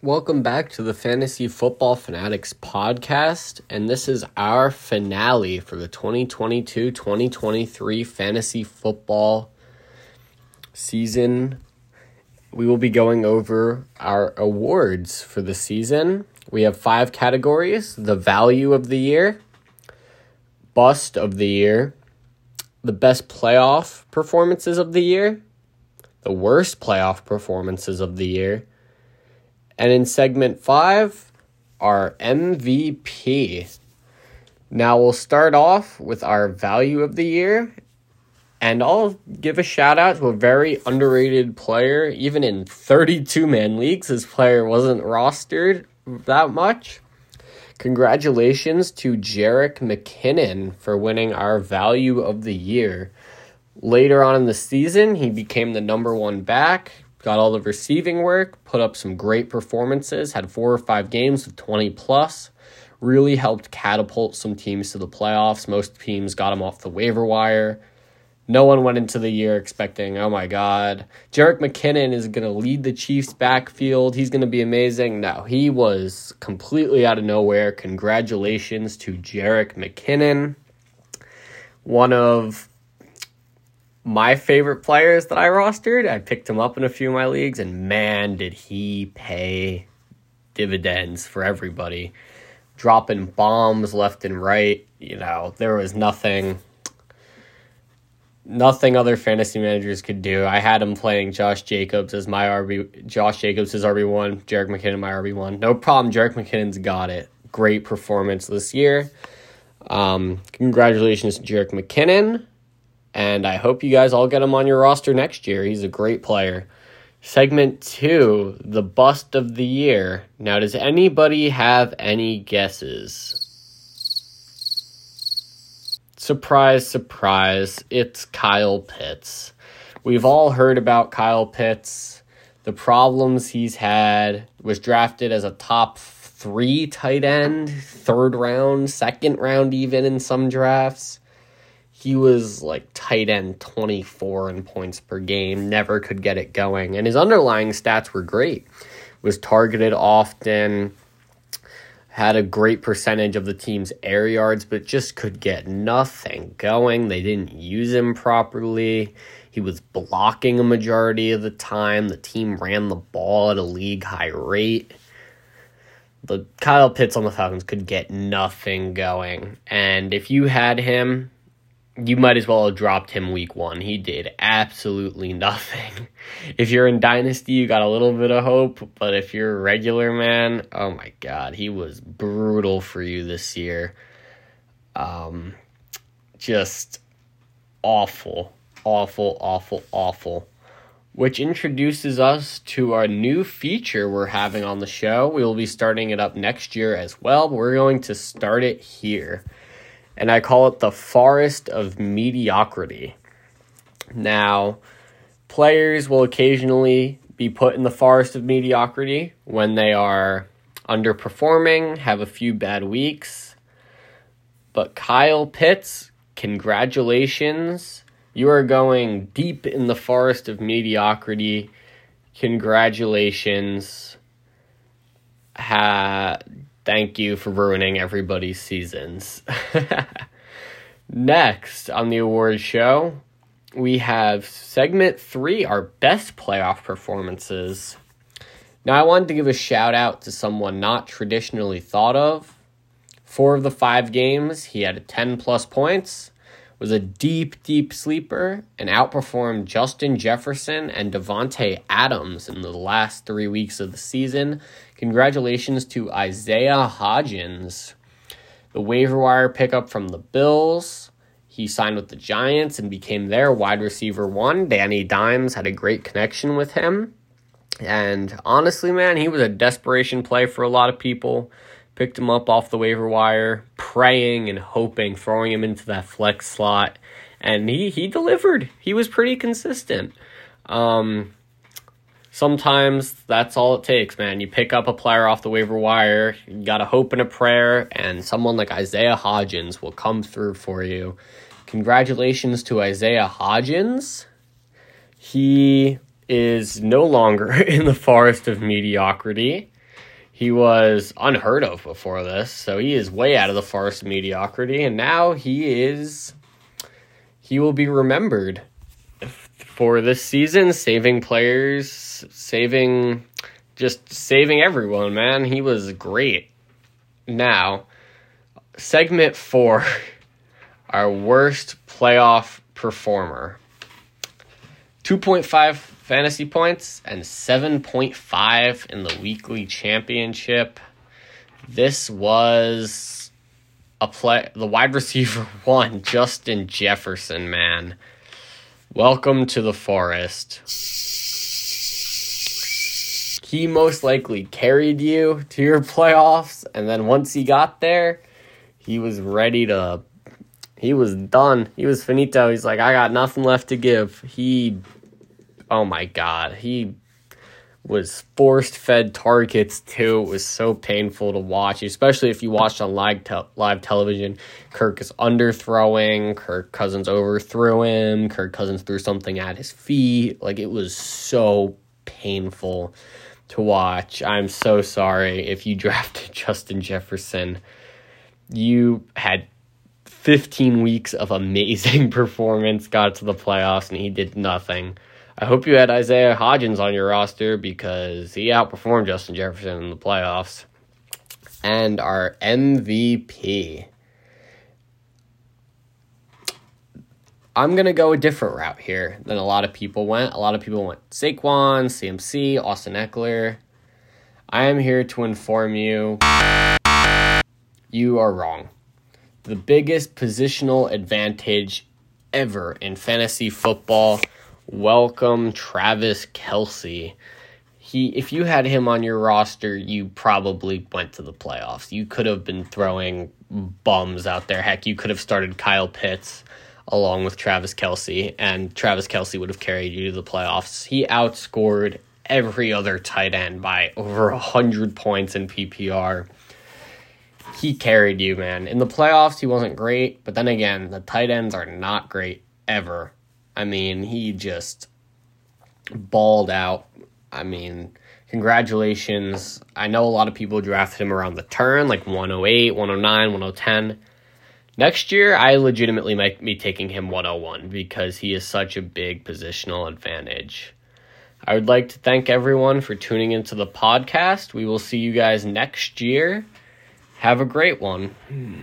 Welcome back to the Fantasy Football Fanatics podcast, and this is our finale for the 2022 2023 fantasy football season. We will be going over our awards for the season. We have five categories the value of the year, bust of the year, the best playoff performances of the year, the worst playoff performances of the year and in segment five, our MVP. Now we'll start off with our value of the year. And I'll give a shout out to a very underrated player. Even in 32 man leagues, this player wasn't rostered that much. Congratulations to Jerick McKinnon for winning our value of the year. Later on in the season, he became the number one back, got all the receiving work, put up some great performances, had four or five games of 20 plus, really helped catapult some teams to the playoffs. Most teams got him off the waiver wire. No one went into the year expecting, oh my God, Jerick McKinnon is going to lead the Chiefs' backfield. He's going to be amazing. No, he was completely out of nowhere. Congratulations to Jerick McKinnon, one of my favorite players that I rostered. I picked him up in a few of my leagues, and man, did he pay dividends for everybody. Dropping bombs left and right. You know, there was nothing nothing other fantasy managers could do. I had him playing Josh Jacobs as my RB Josh Jacobs as RB one, Jerick McKinnon my RB one. No problem, Jerick McKinnon's got it. Great performance this year. Um, congratulations to Jerick McKinnon and I hope you guys all get him on your roster next year. He's a great player. Segment two, the bust of the year. Now, does anybody have any guesses? Surprise, surprise, it's Kyle Pitts. We've all heard about Kyle Pitts, the problems he's had, was drafted as a top three tight end, third round, second round, even in some drafts he was like tight end 24 in points per game, never could get it going. And his underlying stats were great. Was targeted often, had a great percentage of the team's air yards, but just could get nothing going. They didn't use him properly. He was blocking a majority of the time. The team ran the ball at a league high rate. The Kyle Pitts on the Falcons could get nothing going. And if you had him, you might as well have dropped him week one. He did absolutely nothing. If you're in Dynasty, you got a little bit of hope, but if you're a regular man, oh my God, he was brutal for you this year. Um, just awful, awful, awful, awful. Which introduces us to our new feature we're having on the show. We will be starting it up next year as well, we're going to start it here and I call it the forest of mediocrity. Now, players will occasionally be put in the forest of mediocrity when they are underperforming, have a few bad weeks. But Kyle Pitts, congratulations. You are going deep in the forest of mediocrity. Congratulations. Ha- Thank you for ruining everybody's seasons. Next on the award show, we have segment three, our best playoff performances. Now, I wanted to give a shout out to someone not traditionally thought of. Four of the five games, he had 10 plus points, was a deep, deep sleeper, and outperformed Justin Jefferson and Davante Adams in the last three weeks of the season Congratulations to Isaiah Hodgins, the waiver wire pickup from the Bills. He signed with the Giants and became their wide receiver one. Danny Dimes had a great connection with him. And honestly, man, he was a desperation play for a lot of people. Picked him up off the waiver wire, praying and hoping, throwing him into that flex slot. And he, he delivered. He was pretty consistent. Um, sometimes that's all it takes, man. You pick up a player off the waiver wire, you got a hope and a prayer, and someone like Isaiah Hodgins will come through for you. Congratulations to Isaiah Hodgins. He is no longer in the forest of mediocrity. He was unheard of before this, so he is way out of the forest of mediocrity, and now he is. He will be remembered for this season, saving players, saving. Just saving everyone, man. He was great. Now, segment four our worst playoff performer. 2.5 fantasy points and 7.5 in the weekly championship. This was a play the wide receiver one, Justin Jefferson, man. Welcome to the forest. He most likely carried you to your playoffs, and then once he got there, he was ready to he was done. He was finito. He's like, I got nothing left to give. He, oh my God, he was forced fed targets too. It was so painful to watch, especially if you watched on live, te- live television. Kirk is underthrowing, Kirk Cousins overthrew him, Kirk Cousins threw something at his feet. Like, it was so painful to watch. I'm so sorry if you drafted Justin Jefferson. You had 15 weeks of amazing performance, got to the playoffs, and he did nothing. I hope you had Isaiah Hodgins on your roster because he outperformed Justin Jefferson in the playoffs. And our MVP. I'm going to go a different route here than a lot of people went. A lot of people went Saquon, CMC, Austin Ekeler. I am here to inform you you are wrong the biggest positional advantage ever in fantasy football. Welcome Travis Kelce. He if you had him on your roster, you probably went to the playoffs. You could have been throwing bums out there. Heck, you could have started Kyle Pitts along with Travis Kelce, and Travis Kelce would have carried you to the playoffs. He outscored every other tight end by over 100 points in PPR he carried you, man. In the playoffs, he wasn't great, but then again, the tight ends are not great ever. I mean, he just balled out. I mean, congratulations. I know a lot of people drafted him around the turn, like 108, 109, 110. Next year, I legitimately might be taking him 101 because he is such a big positional advantage. I would like to thank everyone for tuning into the podcast. We will see you guys next year. Have a great one. Hmm.